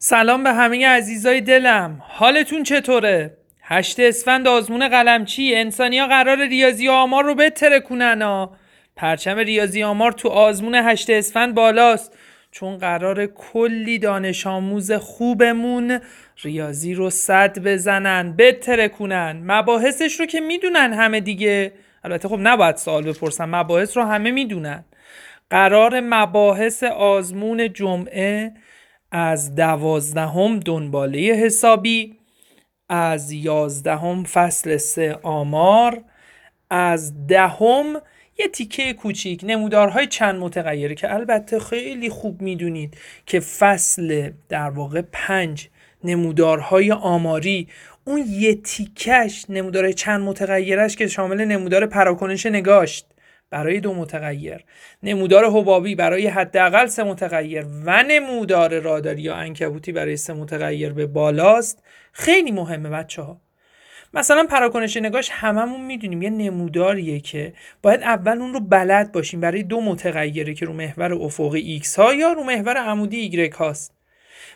سلام به همه عزیزای دلم. حالتون چطوره؟ هشت اسفند آزمون قلمچی انسانی ها قرار ریاضی آمار رو بتره کنن ها. پرچم ریاضی آمار تو آزمون هشت اسفند بالاست. چون قرار کلی دانش آموز خوبمون ریاضی رو صد بزنن کنن مباحثش رو که می‌دونن همه دیگه. البته خب نباید سوال بپرسن مباحث رو همه می‌دونن. قرار مباحث آزمون جمعه از دوازدهم دنباله حسابی از یازدهم فصل سه آمار از دهم یه تیکه کوچیک نمودارهای چند متغیره که البته خیلی خوب می‌دونید که فصل در واقع پنج نمودارهای آماری اون یه تیکش نمودارهای چند متغیرش که شامل نمودار پراکنش نگاشت. برای دو متغیر. نمودار حبابی برای حداقل سه متغیر و نمودار راداری یا انکبوتی برای سه متغیر به بالاست. خیلی مهمه بچه ها مثلا پراکنش نگاش هممون می‌دونیم یه نموداریه که باید اول اون رو بلد باشیم برای دو متغیره که رو محور افقی x ها یا رو محور عمودی y هاست.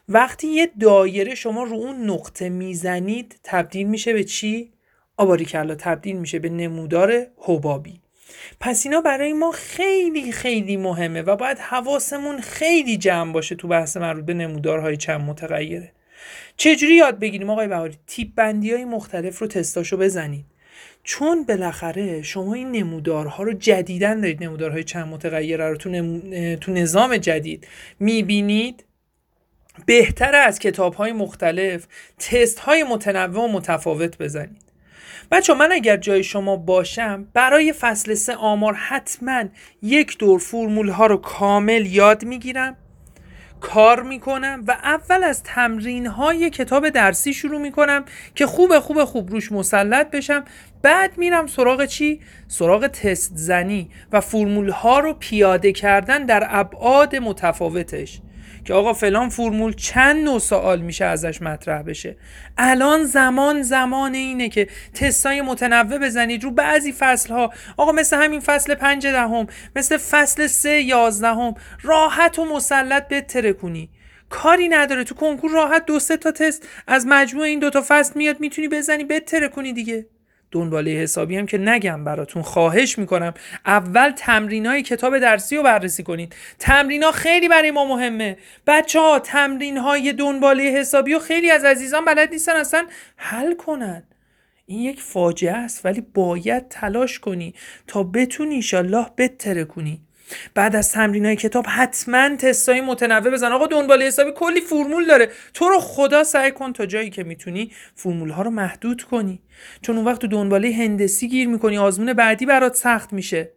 وقتی یه دایره شما رو اون نقطه می‌زنید تبدیل میشه به چی؟ آباری کلا تبدیل میشه به نمودار حبابی. پس اینا برای ما خیلی خیلی مهمه و باید حواسمون خیلی جمع باشه تو بحث مربوط به نمودارهای چند متغیره. چجوری یاد بگیریم آقای بهاری؟ تیپ بندی های مختلف رو تستاشو بزنید. چون بالاخره شما این نمودارها رو جدیدن دارید نمودارهای چند متغیره رو تو, تو نظام جدید می‌بینید. بهتره از کتاب های مختلف تست های متنوع و متفاوت بزنید. بچه من اگر جای شما باشم برای فصل سه آمار حتما یک دور فرمول ها رو کامل یاد می‌گیرم کار می‌کنم و اول از تمرین های کتاب درسی شروع می‌کنم که خوب خوب خوب روش مسلط بشم بعد میرم سراغ چی؟ سراغ تست زنی و فرمول ها رو پیاده کردن در ابعاد متفاوتش که آقا فلان فرمول چند نوع سوال میشه ازش مطرح بشه. الان زمان زمان اینه که تستای متنوع بزنید رو بعضی فصل ها آقا مثل همین فصل پنج دهم مثل فصل سه یازدهم راحت و مسلط کنی کاری نداره. تو کنکور راحت دو سه تا تست از مجموع این دوتا فصل میاد می‌تونی بزنی بتره کنی دیگه. دنباله حسابی هم که نگم براتون. خواهش می‌کنم. اول تمرین های کتاب درسی رو بررسی کنید. تمرین ها خیلی برای ما مهمه. بچه ها تمرین های دنباله حسابی و خیلی از عزیزان بلد نیستن اصلا حل کنن. این یک فاجعه است ولی باید تلاش کنی تا بتونی ایشالله بتره کنی. بعد از تمرین های کتاب حتما تستای متنوع بزن. آقا دنبال حسابی کلی فرمول داره. تو رو خدا سعی کن تا جایی که می‌تونی فرمول ها رو محدود کنی. چون اون وقت تو دنباله هندسی گیر می‌کنی آزمون بعدی برات سخت میشه.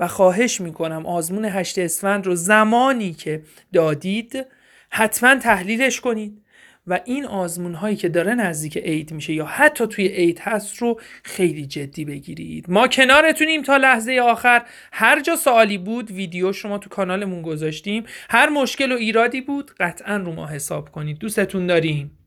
و خواهش می‌کنم آزمون هشت اسفند رو زمانی که دادید حتما تحلیلش کنید. و این آزمون هایی که داره نزدیک عید میشه یا حتی توی عید هست رو خیلی جدی بگیرید. ما کنارتونیم تا لحظه آخر. هر جا سوالی بود ویدیو شما تو کانالمون گذاشتیم. هر مشکل و ایرادی بود قطعا رو ما حساب کنید. دوستتون داریم.